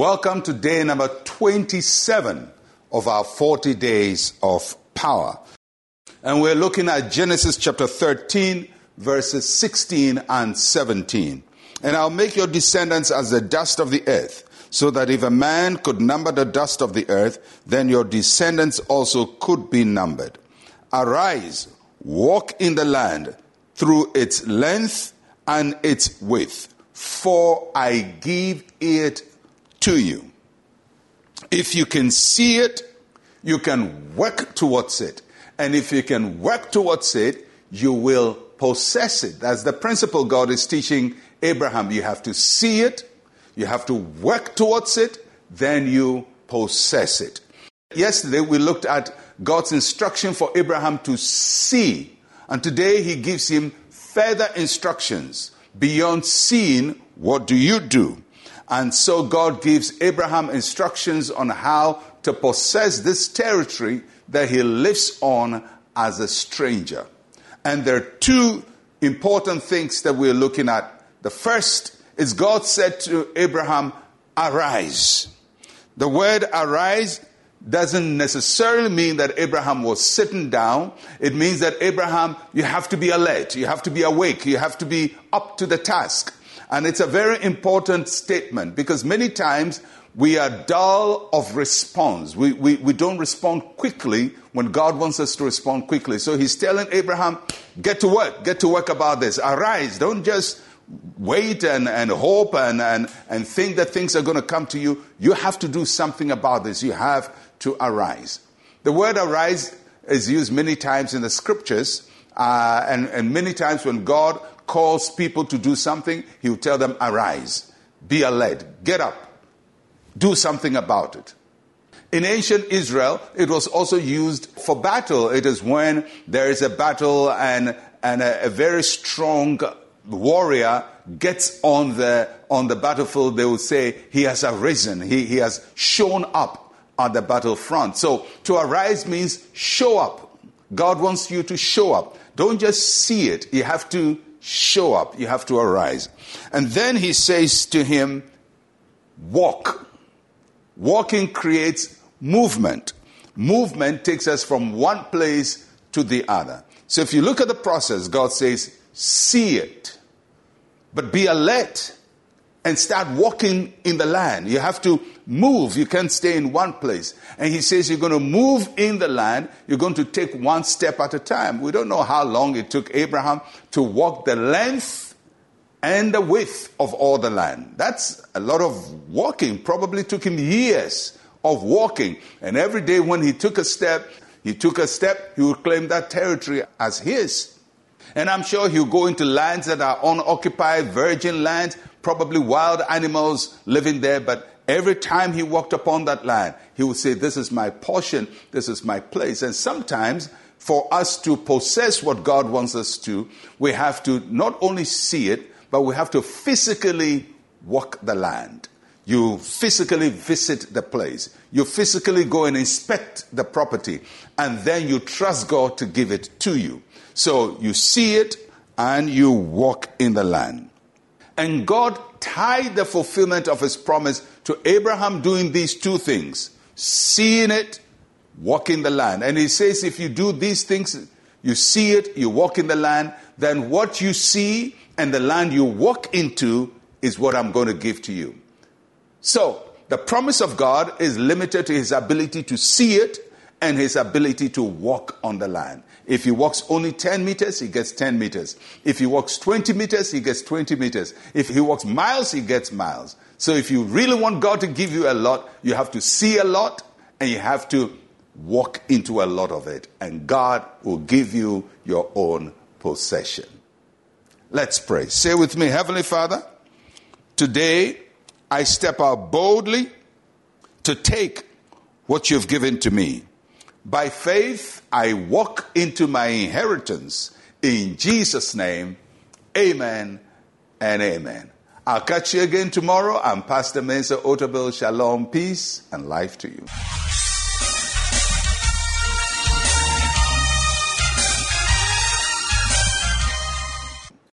Welcome to day number 27 of our 40 days of power. And we're looking at Genesis chapter 13, verses 16 and 17. And I'll make your descendants as the dust of the earth, so that if a man could number the dust of the earth, then your descendants also could be numbered. Arise, walk in the land through its length and its width, for I give it to you. If you can see it, you can work towards it. And if you can work towards it, you will possess it. That's the principle God is teaching Abraham. You have to see it, you have to work towards it, then you possess it. Yesterday we looked at God's instruction for Abraham to see. And today he gives him further instructions. Beyond seeing, what do you do? And so God gives Abraham instructions on how to possess this territory that he lives on as a stranger. And there are two important things that we're looking at. The first is God said to Abraham, Arise. The word arise doesn't necessarily mean that Abraham was sitting down. It means that Abraham, you have to be alert, you have to be awake, you have to be up to the task. And it's a very important statement because many times we are dull of response. We, we, we don't respond quickly when God wants us to respond quickly. So he's telling Abraham, get to work, get to work about this. Arise. Don't just wait and, and hope and, and, and think that things are going to come to you. You have to do something about this. You have to arise. The word arise is used many times in the scriptures, uh, and, and many times when God calls people to do something, He will tell them, arise, be alert, get up, do something about it. In ancient Israel, it was also used for battle. It is when there is a battle and, and a, a very strong warrior gets on the, on the battlefield, they will say, He has arisen, he, he has shown up on the battlefront. So to arise means show up. God wants you to show up. Don't just see it, you have to show up, you have to arise. And then he says to him, Walk. Walking creates movement. Movement takes us from one place to the other. So if you look at the process, God says, see it, but be alert and start walking in the land. You have to move. You can't stay in one place. And he says you're going to move in the land. You're going to take one step at a time. We don't know how long it took Abraham to walk the length and the width of all the land. That's a lot of walking. Probably took him years of walking. And every day when he took a step, he took a step, he would claim that territory as his. And I'm sure he'll go into lands that are unoccupied, virgin lands, probably wild animals living there, but every time he walked upon that land, he would say, This is my portion, this is my place. And sometimes, for us to possess what God wants us to, we have to not only see it, but we have to physically walk the land. You physically visit the place. You physically go and inspect the property. And then you trust God to give it to you. So you see it and you walk in the land. And God tied the fulfillment of his promise to Abraham doing these two things seeing it, walking the land. And he says, if you do these things, you see it, you walk in the land, then what you see and the land you walk into is what I'm going to give to you. So, the promise of God is limited to his ability to see it and his ability to walk on the land. If he walks only 10 meters, he gets 10 meters. If he walks 20 meters, he gets 20 meters. If he walks miles, he gets miles. So if you really want God to give you a lot, you have to see a lot and you have to walk into a lot of it. And God will give you your own possession. Let's pray. Say with me, Heavenly Father, today I step out boldly to take what you've given to me. By faith, I walk into my inheritance. In Jesus' name, amen and amen. I'll catch you again tomorrow. I'm Pastor Mensa Otabil. Shalom, peace, and life to you.